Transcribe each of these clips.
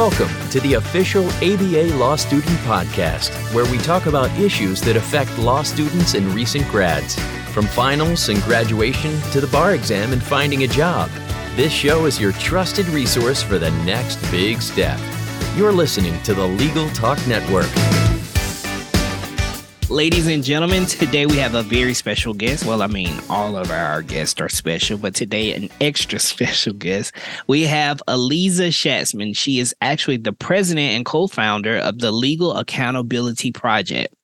Welcome to the official ABA Law Student Podcast, where we talk about issues that affect law students and recent grads, from finals and graduation to the bar exam and finding a job. This show is your trusted resource for the next big step. You're listening to the Legal Talk Network. Ladies and gentlemen, today we have a very special guest. Well, I mean, all of our guests are special, but today an extra special guest. We have Aliza Schatzman. She is actually the president and co-founder of the Legal Accountability Project.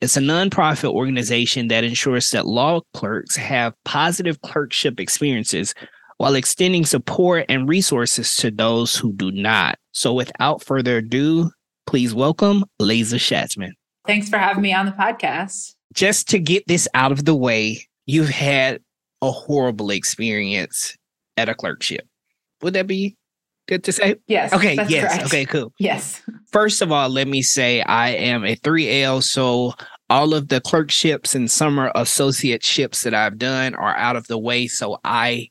It's a nonprofit organization that ensures that law clerks have positive clerkship experiences while extending support and resources to those who do not. So without further ado, please welcome Aliza Schatzman. Thanks for having me on the podcast. Just to get this out of the way, you've had a horrible experience at a clerkship. Would that be good to say? Yes. Okay. Yes. Correct. Okay, cool. Yes. First of all, let me say I am a 3L. So all of the clerkships and summer associateships that I've done are out of the way. So I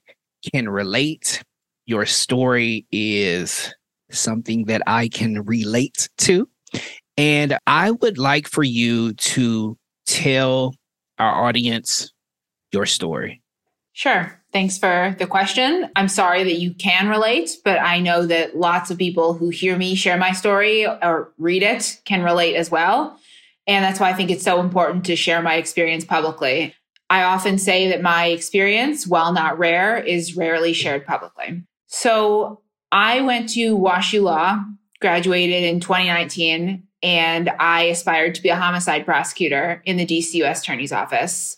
can relate. Your story is something that I can relate to. And I would like for you to tell our audience your story. Sure. Thanks for the question. I'm sorry that you can relate, but I know that lots of people who hear me share my story or read it can relate as well. And that's why I think it's so important to share my experience publicly. I often say that my experience, while not rare, is rarely shared publicly. So I went to WashU Law, graduated in 2019, and I aspired to be a homicide prosecutor in the DC US Attorney's Office.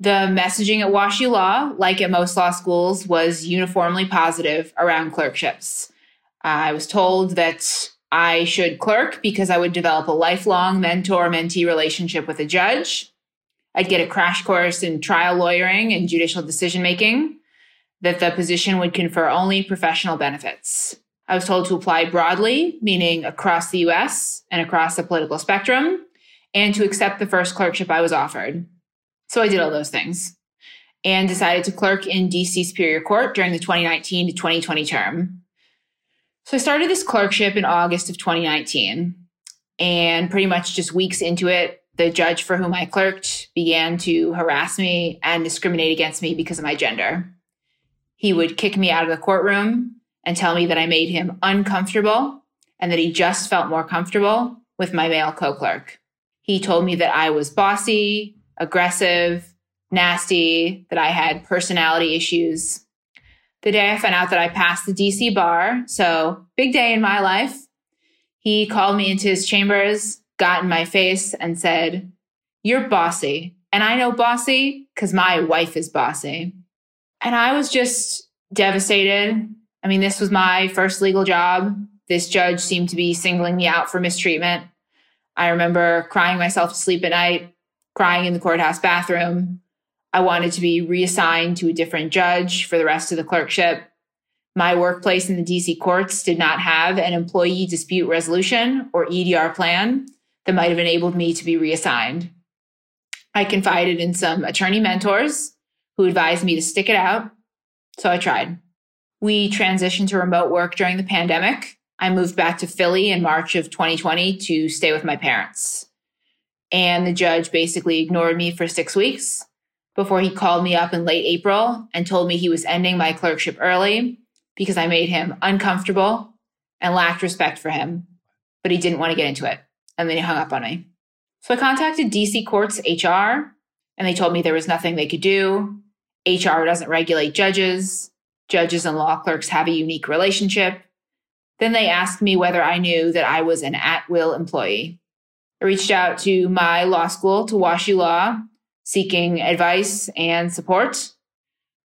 The messaging at WashU Law, like at most law schools, was uniformly positive around clerkships. I was told that I should clerk because I would develop a lifelong mentor mentee relationship with a judge. I'd get a crash course in trial lawyering and judicial decision making, that the position would confer only professional benefits. I was told to apply broadly, meaning across the US and across the political spectrum, and to accept the first clerkship I was offered. So I did all those things and decided to clerk in DC Superior Court during the 2019 to 2020 term. So I started this clerkship in August of 2019, and pretty much just weeks into it, the judge for whom I clerked began to harass me and discriminate against me because of my gender. He would kick me out of the courtroom and tell me that I made him uncomfortable and that he just felt more comfortable with my male co clerk. He told me that I was bossy, aggressive, nasty, that I had personality issues. The day I found out that I passed the DC bar, so big day in my life, he called me into his chambers, got in my face, and said, You're bossy. And I know bossy because my wife is bossy. And I was just devastated I mean, this was my first legal job. This judge seemed to be singling me out for mistreatment. I remember crying myself to sleep at night, crying in the courthouse bathroom. I wanted to be reassigned to a different judge for the rest of the clerkship. My workplace in the DC courts did not have an employee dispute resolution or EDR plan that might have enabled me to be reassigned. I confided in some attorney mentors who advised me to stick it out, so I tried. We transitioned to remote work during the pandemic. I moved back to Philly in March of 2020 to stay with my parents. And the judge basically ignored me for six weeks before he called me up in late April and told me he was ending my clerkship early because I made him uncomfortable and lacked respect for him. But he didn't want to get into it. And then he hung up on me. So I contacted DC Courts HR and they told me there was nothing they could do. HR doesn't regulate judges judges and law clerks have a unique relationship. Then they asked me whether I knew that I was an at will employee. I reached out to my law school, to WashU Law, seeking advice and support.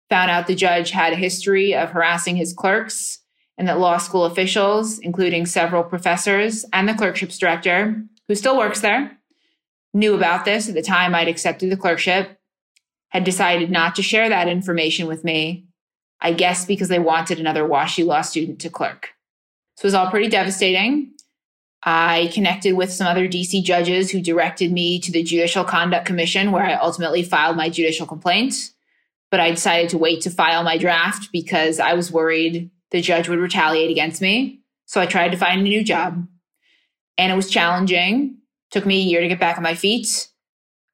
Found out the judge had a history of harassing his clerks and that law school officials, including several professors and the clerkships director, who still works there, knew about this at the time I'd accepted the clerkship, had decided not to share that information with me, I guess because they wanted another WashU law student to clerk. So it was all pretty devastating. I connected with some other DC judges who directed me to the Judicial Conduct Commission, where I ultimately filed my judicial complaint. But I decided to wait to file my draft because I was worried the judge would retaliate against me. So I tried to find a new job. And it was challenging. Took me a year to get back on my feet.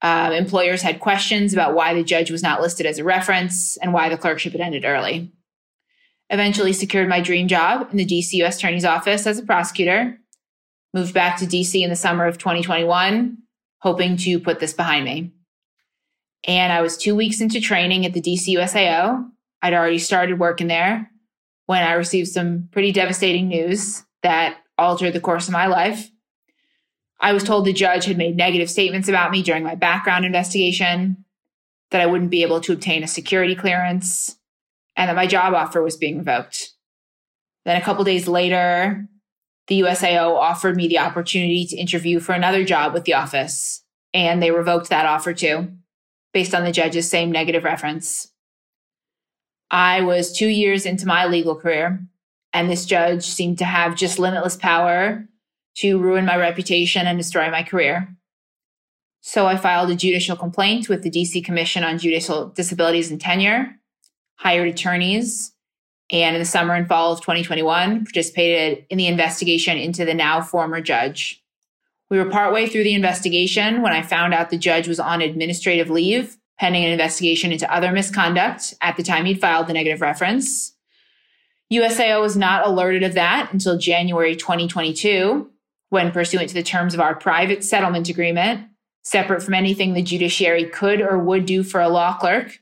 Uh, employers had questions about why the judge was not listed as a reference and why the clerkship had ended early. Eventually secured my dream job in the DC U.S. Attorney's Office as a prosecutor. Moved back to DC in the summer of 2021, hoping to put this behind me. And I was two weeks into training at the DC USAO. I'd already started working there when I received some pretty devastating news that altered the course of my life. I was told the judge had made negative statements about me during my background investigation, that I wouldn't be able to obtain a security clearance, and that my job offer was being revoked. Then a couple days later, the USAO offered me the opportunity to interview for another job with the office, and they revoked that offer too, based on the judge's same negative reference. I was two years into my legal career, and this judge seemed to have just limitless power to ruin my reputation and destroy my career. So I filed a judicial complaint with the DC Commission on Judicial Disabilities and Tenure, hired attorneys, and in the summer and fall of 2021, participated in the investigation into the now former judge. We were partway through the investigation when I found out the judge was on administrative leave pending an investigation into other misconduct at the time he'd filed the negative reference. USAO was not alerted of that until January 2022, when pursuant to the terms of our private settlement agreement, separate from anything the judiciary could or would do for a law clerk,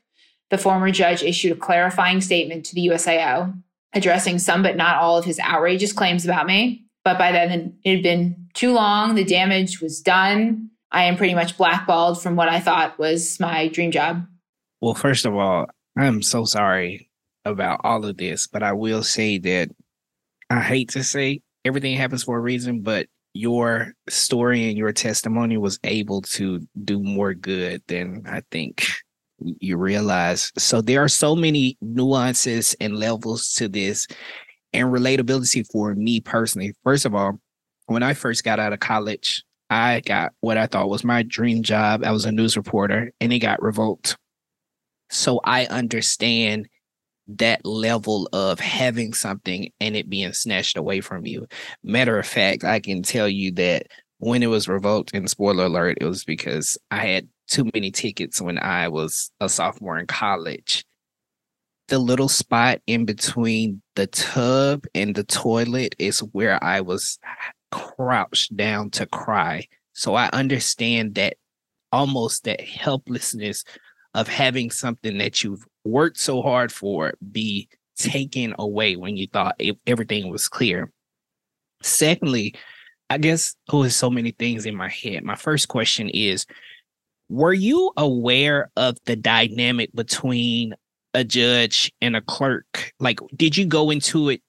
the former judge issued a clarifying statement to the USAO, addressing some but not all of his outrageous claims about me. But by then, it had been too long, the damage was done. I am pretty much blackballed from what I thought was my dream job. Well, first of all, I'm so sorry about all of this, but I will say that I hate to say everything happens for a reason, but your story and your testimony was able to do more good than I think you realize. So there are so many nuances and levels to this and relatability for me personally. First of all, when I first got out of college, I got what I thought was my dream job. I was a news reporter and it got revoked. So I understand that level of having something and it being snatched away from you. Matter of fact, I can tell you that when it was revoked, and spoiler alert, it was because I had too many tickets when I was a sophomore in college. The little spot in between the tub and the toilet is where I was crouched down to cry. So I understand that almost that helplessness of having something that you've worked so hard for be taken away when you thought everything was clear. Secondly, I guess oh, there's so many things in my head. My first question is Were you aware of the dynamic between a judge and a clerk? Like, did you go into it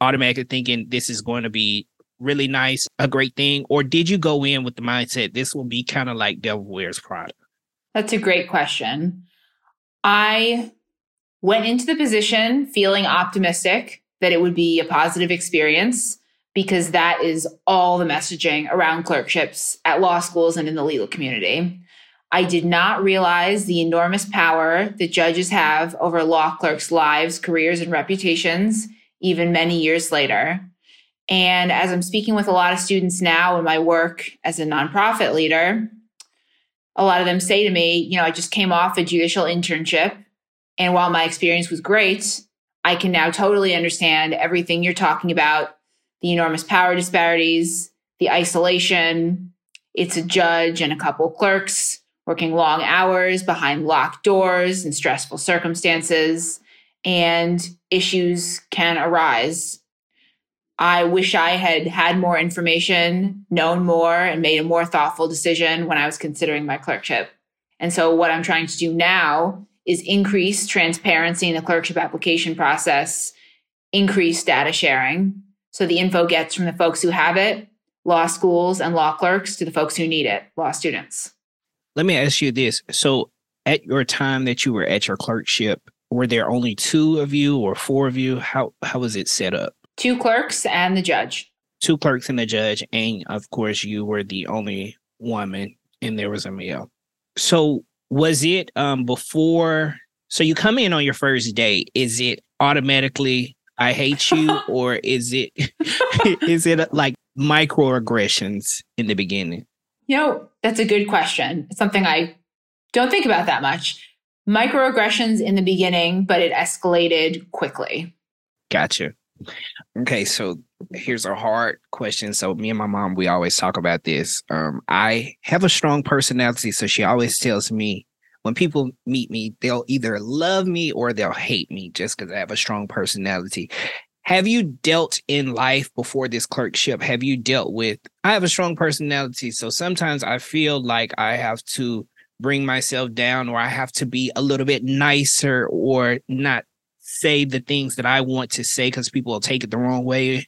automatically thinking this is going to be really nice, a great thing? Or did you go in with the mindset this will be kind of like Devil Wears Prada? That's a great question. I went into the position feeling optimistic that it would be a positive experience because that is all the messaging around clerkships at law schools and in the legal community. I did not realize the enormous power that judges have over law clerks' lives, careers, and reputations, even many years later. And as I'm speaking with a lot of students now in my work as a nonprofit leader, a lot of them say to me, you know, I just came off a judicial internship. And while my experience was great, I can now totally understand everything you're talking about the enormous power disparities, the isolation. It's a judge and a couple clerks working long hours behind locked doors in stressful circumstances, and issues can arise I wish I had had more information, known more, and made a more thoughtful decision when I was considering my clerkship. And so, what I'm trying to do now is increase transparency in the clerkship application process, increase data sharing. So the info gets from the folks who have it, law schools and law clerks, to the folks who need it, law students. Let me ask you this. So, at your time that you were at your clerkship, were there only two of you or four of you? How how was it set up? Two clerks and the judge. Two clerks and the judge. And of course, you were the only woman and there was a male. So was it um before so you come in on your first day, is it automatically I hate you, or is it is it like microaggressions in the beginning? You know, that's a good question. It's something I don't think about that much. Microaggressions in the beginning, but it escalated quickly. Gotcha. Okay, so here's a hard question. So me and my mom, we always talk about this. Um, I have a strong personality, so she always tells me when people meet me, they'll either love me or they'll hate me just because I have a strong personality. Have you dealt in life before this clerkship? Have you dealt with? I have a strong personality, so sometimes I feel like I have to bring myself down or I have to be a little bit nicer or not say the things that I want to say because people will take it the wrong way?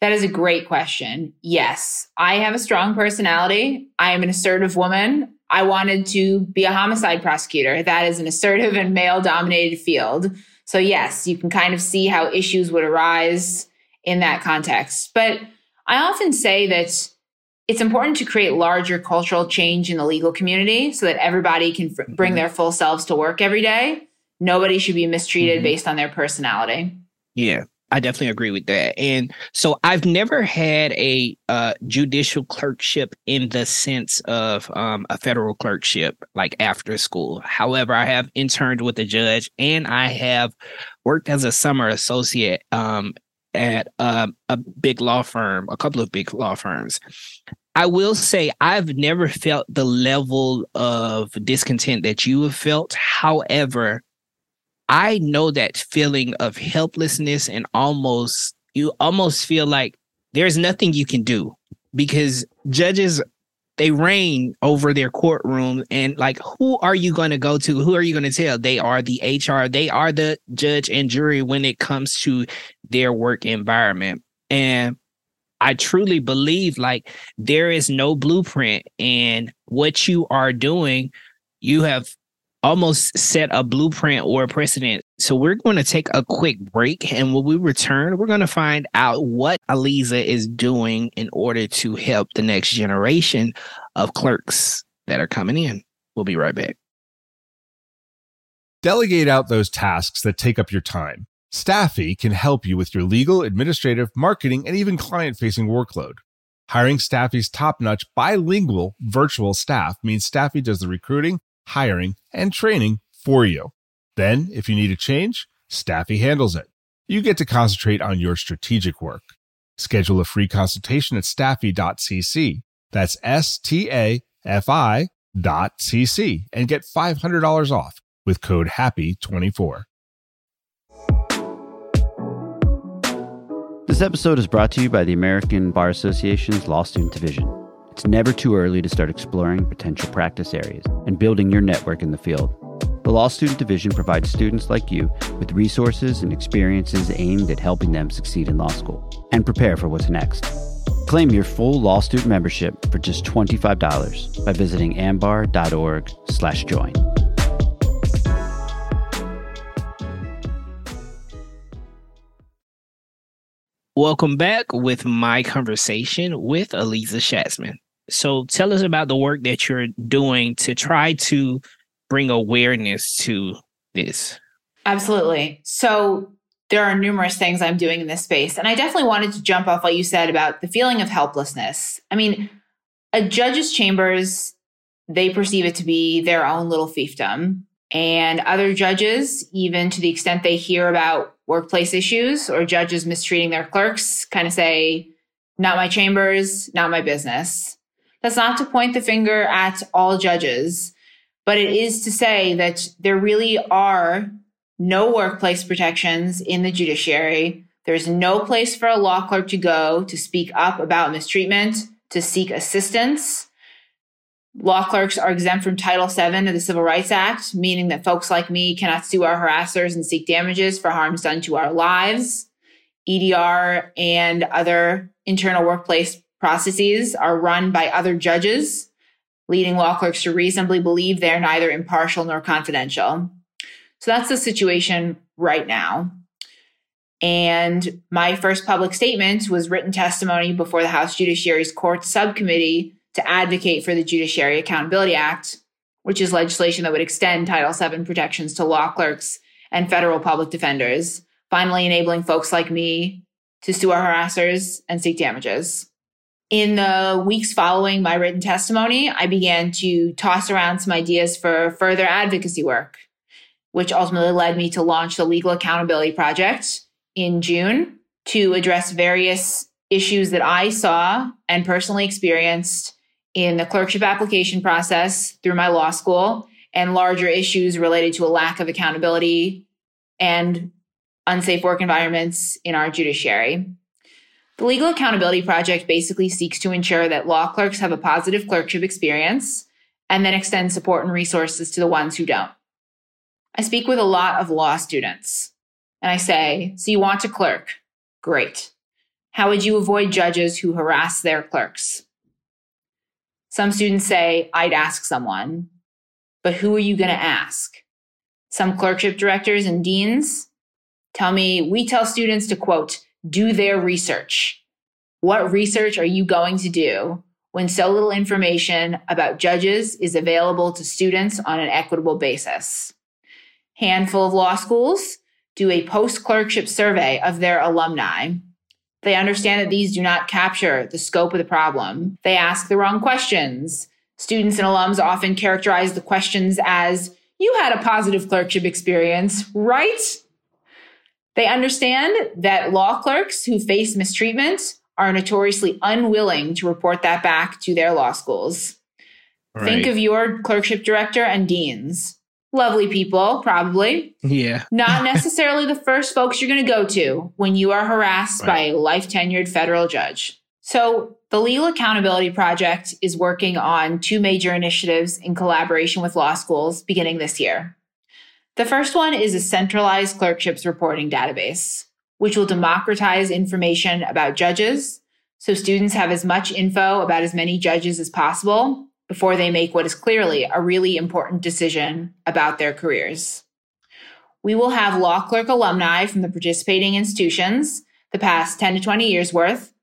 That is a great question. Yes, I have a strong personality. I am an assertive woman. I wanted to be a homicide prosecutor. That is an assertive and male dominated field. So, yes, you can kind of see how issues would arise in that context. But I often say that it's important to create larger cultural change in the legal community so that everybody can f- bring mm-hmm. their full selves to work every day nobody should be mistreated mm-hmm. based on their personality. Yeah. I definitely agree with that. And so I've never had a uh, judicial clerkship in the sense of um, a federal clerkship, like after school. However, I have interned with a judge and I have worked as a summer associate um, at um, a big law firm, a couple of big law firms. I will say I've never felt the level of discontent that you have felt. However, I know that feeling of helplessness and almost, you almost feel like there's nothing you can do because judges, they reign over their courtroom. And like, who are you going to go to? Who are you going to tell? They are the HR, they are the judge and jury when it comes to their work environment. And I truly believe like there is no blueprint and what you are doing, you have almost set a blueprint or a precedent. So we're going to take a quick break. And when we return, we're going to find out what Aliza is doing in order to help the next generation of clerks that are coming in. We'll be right back. Delegate out those tasks that take up your time. Stafi can help you with your legal, administrative, marketing, and even client facing workload. Hiring Stafi's top notch bilingual virtual staff means Stafi does the recruiting hiring, and training for you. Then, if you need a change, Stafi handles it. You get to concentrate on your strategic work. Schedule a free consultation at stafi.cc. That's S T A F I dot cc and get $500 off with code HAPPY24. This episode is brought to you by the American Bar Association's Law Student Division. It's never too early to start exploring potential practice areas and building your network in the field. The Law Student Division provides students like you with resources and experiences aimed at helping them succeed in law school and prepare for what's next. Claim your full law student membership for just $25 by visiting ambar.org/join. Welcome back with my conversation with Aliza Schatzman. So tell us about the work that you're doing to try to bring awareness to this. Absolutely. So there are numerous things I'm doing in this space. And I definitely wanted to jump off what you said about the feeling of helplessness. I mean, a judge's chambers, they perceive it to be their own little fiefdom. And other judges, even to the extent they hear about workplace issues or judges mistreating their clerks, kind of say, not my chambers, not my business. That's not to point the finger at all judges, but it is to say that there really are no workplace protections in the judiciary. There's no place for a law clerk to go to speak up about mistreatment, to seek assistance. Law clerks are exempt from Title VII of the Civil Rights Act, meaning that folks like me cannot sue our harassers and seek damages for harms done to our lives. EDR and other internal workplace processes are run by other judges, leading law clerks to reasonably believe they're neither impartial nor confidential. So that's the situation right now. And my first public statement was written testimony before the House Judiciary's Court Subcommittee to advocate for the Judiciary Accountability Act, which is legislation that would extend Title VII protections to law clerks and federal public defenders finally enabling folks like me to sue our harassers and seek damages. In the weeks following my written testimony, I began to toss around some ideas for further advocacy work, which ultimately led me to launch the Legal Accountability Project in June to address various issues that I saw and personally experienced in the clerkship application process through my law school and larger issues related to a lack of accountability and unsafe work environments in our judiciary. The Legal Accountability Project basically seeks to ensure that law clerks have a positive clerkship experience and then extend support and resources to the ones who don't. I speak with a lot of law students and I say, So you want to clerk? Great. How would you avoid judges who harass their clerks? Some students say, I'd ask someone. But who are you going to ask? Some clerkship directors and deans tell me, we tell students to quote, do their research. What research are you going to do when so little information about judges is available to students on an equitable basis? Handful of law schools do a post clerkship survey of their alumni. They understand that these do not capture the scope of the problem. They ask the wrong questions. Students and alums often characterize the questions as, You had a positive clerkship experience, right? They understand that law clerks who face mistreatment are notoriously unwilling to report that back to their law schools. Right. Think of your clerkship director and deans. Lovely people, probably. Yeah. Not necessarily the first folks you're going to go to when you are harassed right. by a life tenured federal judge. So, the Legal Accountability Project is working on two major initiatives in collaboration with law schools beginning this year. The first one is a centralized clerkships reporting database, which will democratize information about judges so students have as much info about as many judges as possible before they make what is clearly a really important decision about their careers. We will have law clerk alumni from the participating institutions, the past 10 to 20 years worth,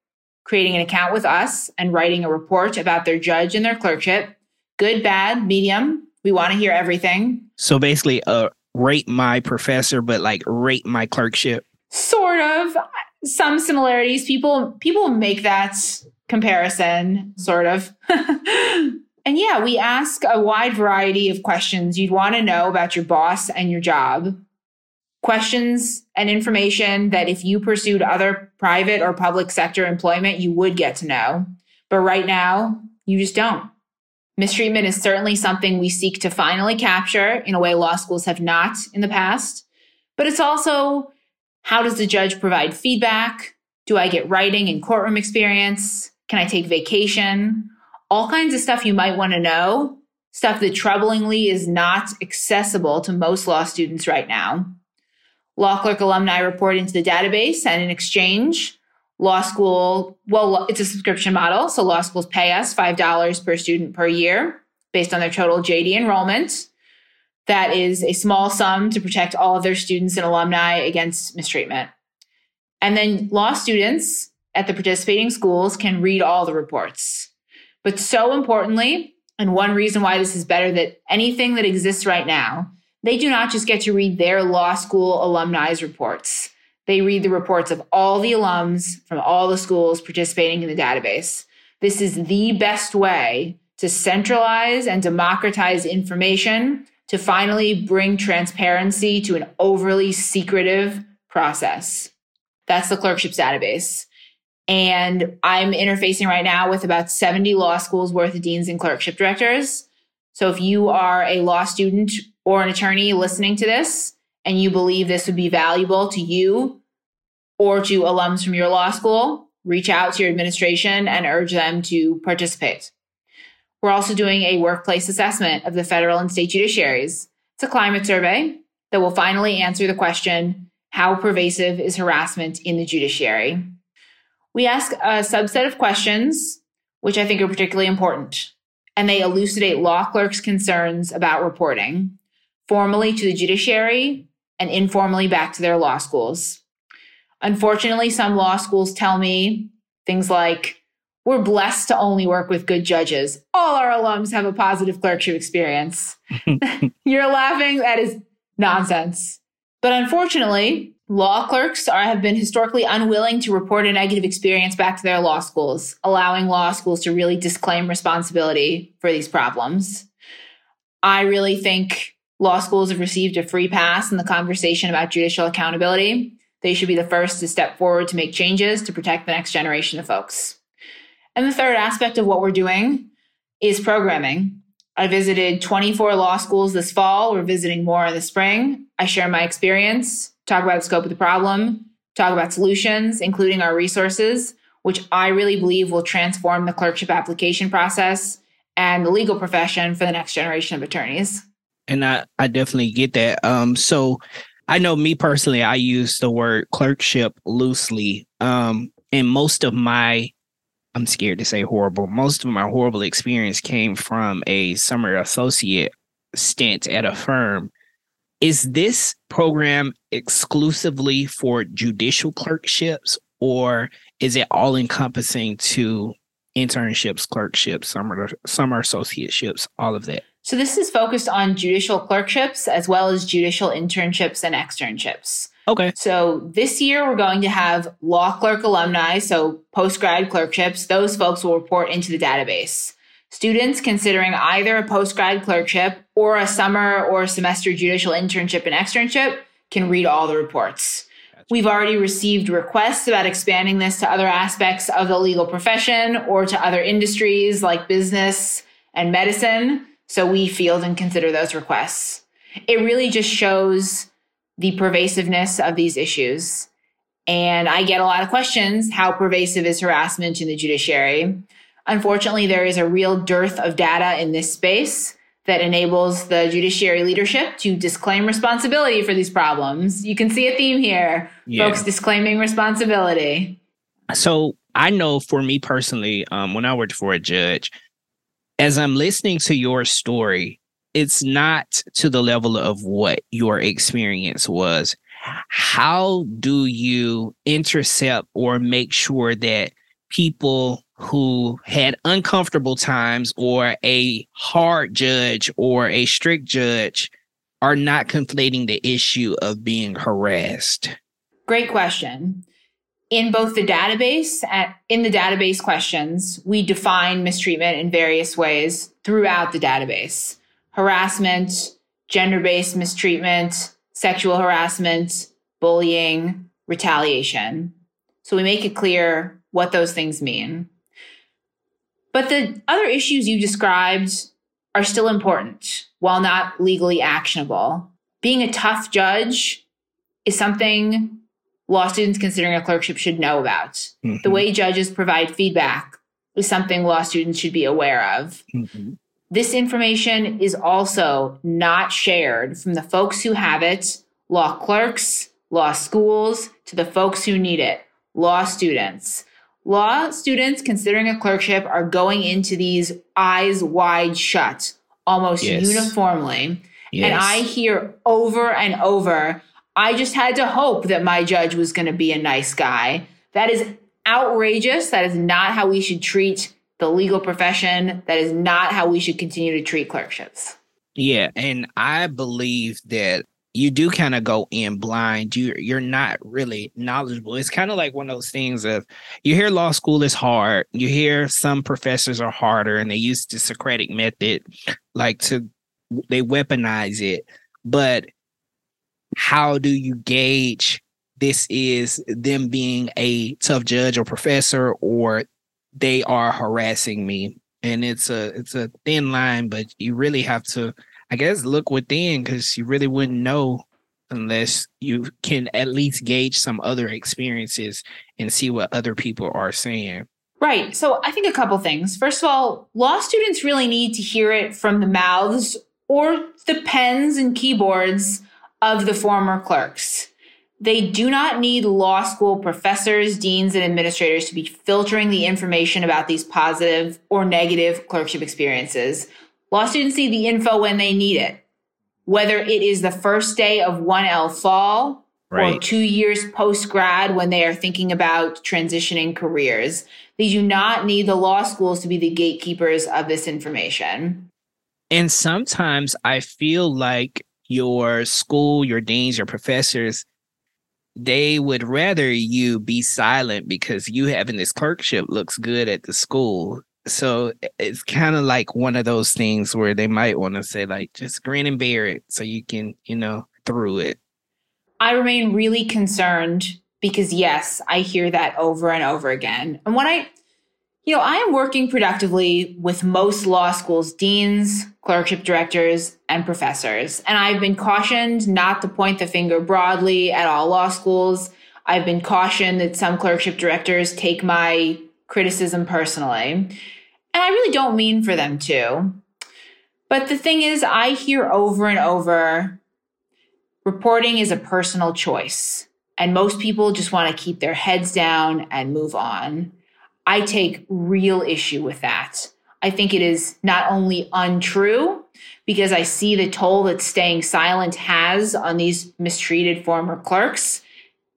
creating an account with us and writing a report about their judge and their clerkship good, bad, medium. We want to hear everything. So basically, a rate my professor, but like rate my clerkship? Sort of. Some similarities. People people make that comparison, sort of. and yeah, we ask a wide variety of questions you'd want to know about your boss and your job. Questions and information that if you pursued other private or public sector employment, you would get to know. But right now, you just don't. Mistreatment is certainly something we seek to finally capture in a way law schools have not in the past. But it's also how does the judge provide feedback? Do I get writing and courtroom experience? Can I take vacation? All kinds of stuff you might want to know, stuff that troublingly is not accessible to most law students right now. Law clerk alumni report into the database and in exchange, law school, well, it's a subscription model. So law schools pay us $5 per student per year based on their total JD enrollment. That is a small sum to protect all of their students and alumni against mistreatment. And then law students at the participating schools can read all the reports. But so importantly, and one reason why this is better than anything that exists right now, they do not just get to read their law school alumni's reports. They read the reports of all the alums from all the schools participating in the database. This is the best way to centralize and democratize information to finally bring transparency to an overly secretive process. That's the clerkships database. And I'm interfacing right now with about 70 law schools worth of deans and clerkship directors. So if you are a law student or an attorney listening to this and you believe this would be valuable to you or to alums from your law school, reach out to your administration and urge them to participate. We're also doing a workplace assessment of the federal and state judiciaries. It's a climate survey that will finally answer the question how pervasive is harassment in the judiciary? We ask a subset of questions, which I think are particularly important, and they elucidate law clerks' concerns about reporting, formally to the judiciary and informally back to their law schools. Unfortunately, some law schools tell me things like, we're blessed to only work with good judges. All our alums have a positive clerkship experience. You're laughing. That is nonsense. But unfortunately, law clerks are, have been historically unwilling to report a negative experience back to their law schools, allowing law schools to really disclaim responsibility for these problems. I really think law schools have received a free pass in the conversation about judicial accountability. They should be the first to step forward to make changes to protect the next generation of folks. And the third aspect of what we're doing is programming. I visited 24 law schools this fall. We're visiting more in the spring. I share my experience, talk about the scope of the problem, talk about solutions, including our resources, which I really believe will transform the clerkship application process and the legal profession for the next generation of attorneys. And I, I definitely get that. Um, so I know me personally, I use the word clerkship loosely. Um, and most of my I'm scared to say horrible. Most of my horrible experience came from a summer associate stint at a firm. Is this program exclusively for judicial clerkships or is it all encompassing to internships, clerkships, summer summer associateships, all of that? So this is focused on judicial clerkships as well as judicial internships and externships. Okay. So this year we're going to have law clerk alumni, so post grad clerkships. Those folks will report into the database. Students considering either a post grad clerkship or a summer or semester judicial internship and externship can read all the reports. We've already received requests about expanding this to other aspects of the legal profession or to other industries like business and medicine. So we field and consider those requests. It really just shows the pervasiveness of these issues. And I get a lot of questions how pervasive is harassment in the judiciary? Unfortunately, there is a real dearth of data in this space that enables the judiciary leadership to disclaim responsibility for these problems. You can see a theme here yeah. folks disclaiming responsibility. So I know for me personally, um, when I worked for a judge, as I'm listening to your story, it's not to the level of what your experience was. How do you intercept or make sure that people who had uncomfortable times or a hard judge or a strict judge are not conflating the issue of being harassed? Great question. In both the database and in the database questions, we define mistreatment in various ways throughout the database harassment, gender based mistreatment, sexual harassment, bullying, retaliation. So we make it clear what those things mean. But the other issues you described are still important while not legally actionable. Being a tough judge is something law students considering a clerkship should know about. Mm-hmm. The way judges provide feedback is something law students should be aware of. Mm-hmm. This information is also not shared from the folks who have it, law clerks, law schools, to the folks who need it, law students. Law students considering a clerkship are going into these eyes wide shut almost yes. uniformly. Yes. And I hear over and over, I just had to hope that my judge was going to be a nice guy. That is outrageous. That is not how we should treat the legal profession. That is not how we should continue to treat clerkships. Yeah, and I believe that you do kind of go in blind. You you're not really knowledgeable. It's kind of like one of those things of you hear law school is hard. You hear some professors are harder and they use the Socratic method like to they weaponize it. But how do you gauge this is them being a tough judge or professor or they are harassing me? And it's a it's a thin line but you really have to i guess look within because you really wouldn't know unless you can at least gauge some other experiences and see what other people are saying. Right. So i think a couple things. First of all law students really need to hear it from the mouths or the pens and keyboards of the former clerks they do not need law school professors, deans, and administrators to be filtering the information about these positive or negative clerkship experiences. Law students need the info when they need it, whether it is the first day of 1L fall right. or two years post grad when they are thinking about transitioning careers. They do not need the law schools to be the gatekeepers of this information. And sometimes I feel like your school, your deans, your professors, they would rather you be silent because you having this clerkship looks good at the school. So it's kind of like one of those things where they might want to say, like, just grin and bear it so you can, you know, through it. I remain really concerned because, yes, I hear that over and over again. And when I, you know, I am working productively with most law schools, deans, clerkship directors, and professors. And I've been cautioned not to point the finger broadly at all law schools. I've been cautioned that some clerkship directors take my criticism personally. And I really don't mean for them to. But the thing is, I hear over and over reporting is a personal choice. And most people just want to keep their heads down and move on. I take real issue with that. I think it is not only untrue, because I see the toll that staying silent has on these mistreated former clerks.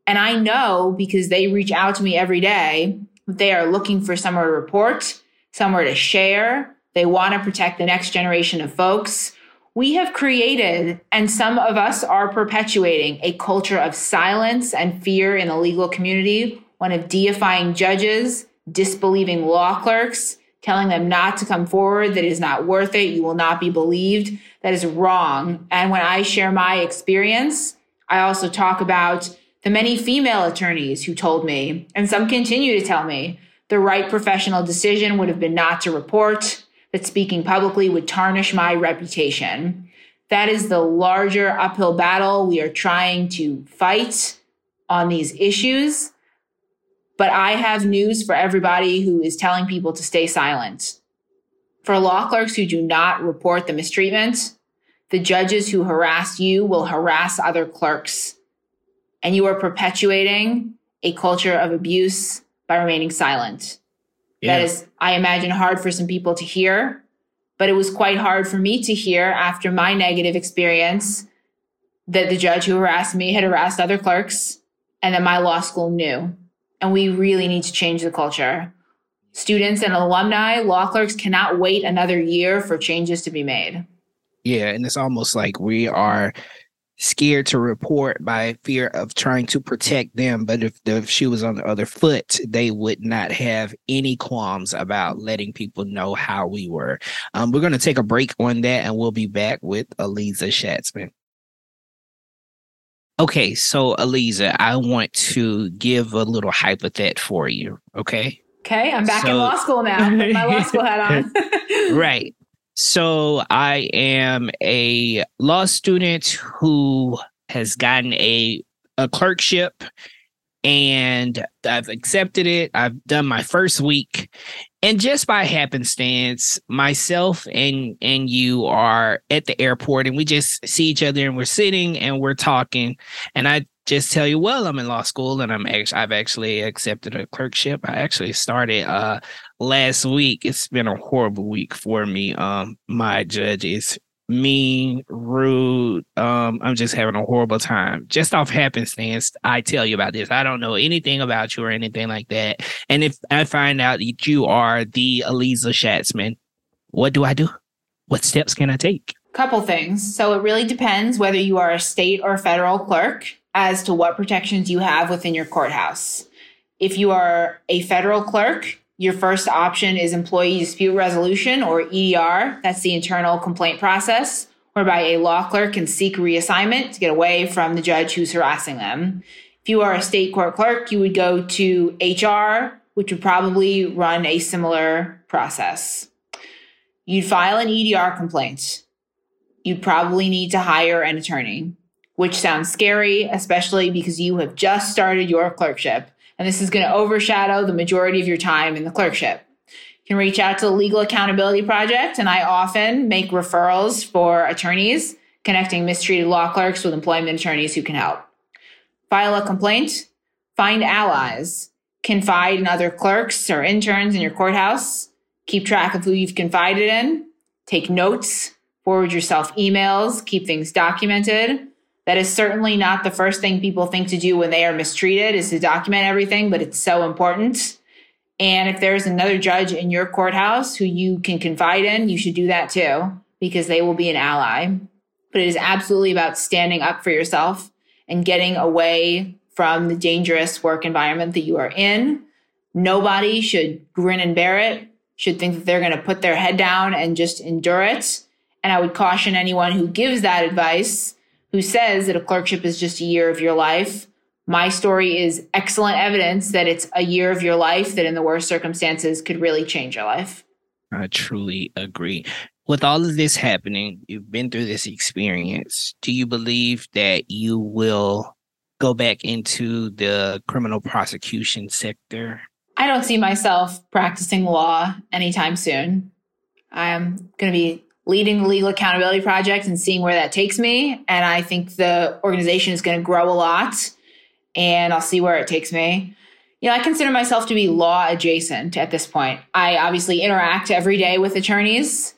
And I know because they reach out to me every day, they are looking for somewhere to report, somewhere to share. They want to protect the next generation of folks. We have created, and some of us are perpetuating, a culture of silence and fear in the legal community, one of deifying judges, disbelieving law clerks, telling them not to come forward, that it is not worth it, you will not be believed. That is wrong. And when I share my experience, I also talk about the many female attorneys who told me, and some continue to tell me, the right professional decision would have been not to report, that speaking publicly would tarnish my reputation. That is the larger uphill battle we are trying to fight on these issues. But I have news for everybody who is telling people to stay silent. For law clerks who do not report the mistreatment, the judges who harass you will harass other clerks. And you are perpetuating a culture of abuse by remaining silent. Yeah. That is, I imagine, hard for some people to hear, but it was quite hard for me to hear after my negative experience that the judge who harassed me had harassed other clerks and that my law school knew and we really need to change the culture. Students and alumni, law clerks cannot wait another year for changes to be made. Yeah, and it's almost like we are scared to report by fear of trying to protect them. But if the shoe was on the other foot, they would not have any qualms about letting people know how we were. Um, we're going to take a break on that and we'll be back with Aliza Schatzman. Okay, so Aliza, I want to give a little hypothet for you. Okay. Okay, I'm back so, in law school now. my law school hat on. right. So I am a law student who has gotten a a clerkship and I've accepted it. I've done my first week. And just by happenstance, myself and and you are at the airport and we just see each other and we're sitting and we're talking. And I just tell you, well, I'm in law school and I'm actually I've actually accepted a clerkship. I actually started uh last week. It's been a horrible week for me. Um my judge is mean, rude. Um, I'm just having a horrible time. Just off happenstance, I tell you about this. I don't know anything about you or anything like that. And if I find out that you are the Aliza Schatzman, what do I do? What steps can I take? Couple things. So it really depends whether you are a state or federal clerk as to what protections you have within your courthouse. If you are a federal clerk, your first option is employee dispute resolution or EDR. That's the internal complaint process whereby a law clerk can seek reassignment to get away from the judge who's harassing them. If you are a state court clerk, you would go to HR, which would probably run a similar process. You'd file an EDR complaint. You'd probably need to hire an attorney, which sounds scary, especially because you have just started your clerkship and this is going to overshadow the majority of your time in the clerkship. You can reach out to the Legal Accountability Project, and I often make referrals for attorneys connecting mistreated law clerks with employment attorneys who can help. File a complaint, find allies, confide in other clerks or interns in your courthouse, keep track of who you've confided in, take notes, forward yourself emails, keep things documented. That is certainly not the first thing people think to do when they are mistreated is to document everything, but it's so important. And if there's another judge in your courthouse who you can confide in, you should do that too, because they will be an ally. but it is absolutely about standing up for yourself and getting away from the dangerous work environment that you are in. Nobody should grin and bear it, should think that they're going to put their head down and just endure it. And I would caution anyone who gives that advice, who says that a clerkship is just a year of your life. My story is excellent evidence that it's a year of your life that, in the worst circumstances, could really change your life. I truly agree. With all of this happening, you've been through this experience. Do you believe that you will go back into the criminal prosecution sector? I don't see myself practicing law anytime soon. I'm going to be leading the Legal Accountability Project and seeing where that takes me. And I think the organization is going to grow a lot and I'll see where it takes me. You know, I consider myself to be law adjacent at this point. I obviously interact every day with attorneys.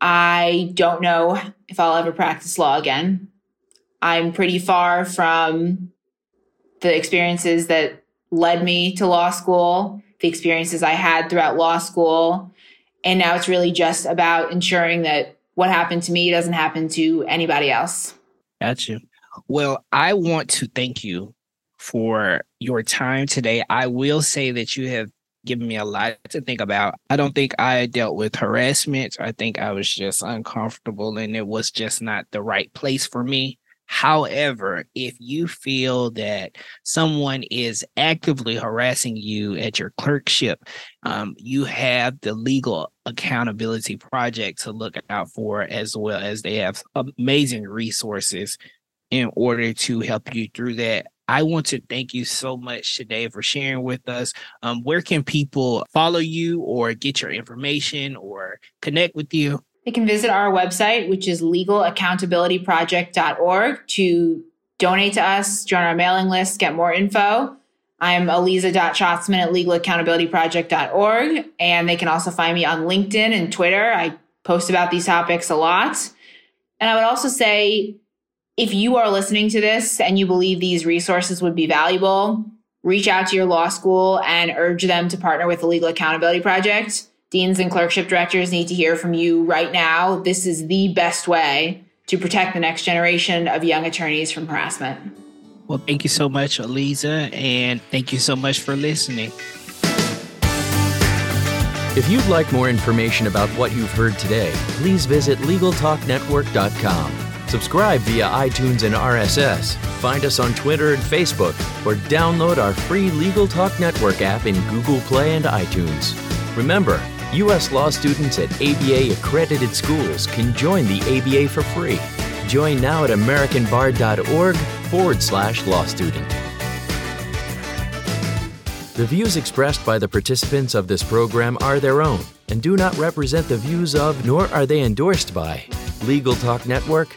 I don't know if I'll ever practice law again. I'm pretty far from the experiences that led me to law school, the experiences I had throughout law school. And now it's really just about ensuring that what happened to me doesn't happen to anybody else. Gotcha. Well, I want to thank you for your time today. I will say that you have given me a lot to think about. I don't think I dealt with harassment. I think I was just uncomfortable and it was just not the right place for me. However, if you feel that someone is actively harassing you at your clerkship, um, you have the Legal Accountability Project to look out for, as well as they have amazing resources in order to help you through that. I want to thank you so much today for sharing with us. Um, where can people follow you or get your information or connect with you? They can visit our website, which is legalaccountabilityproject.org, to donate to us, join our mailing list, get more info. I'm aliza.schatzman at legalaccountabilityproject.org. And they can also find me on LinkedIn and Twitter. I post about these topics a lot. And I would also say if you are listening to this and you believe these resources would be valuable, reach out to your law school and urge them to partner with the Legal Accountability Project deans and clerkship directors need to hear from you right now. This is the best way to protect the next generation of young attorneys from harassment. Well, thank you so much, Aliza, and thank you so much for listening. If you'd like more information about what you've heard today, please visit LegalTalkNetwork.com. Subscribe via iTunes and RSS. Find us on Twitter and Facebook, or download our free Legal Talk Network app in Google Play and iTunes. Remember, U.S. law students at ABA accredited schools can join the ABA for free. Join now at AmericanBar.org forward slash law student. The views expressed by the participants of this program are their own and do not represent the views of, nor are they endorsed by, Legal Talk Network,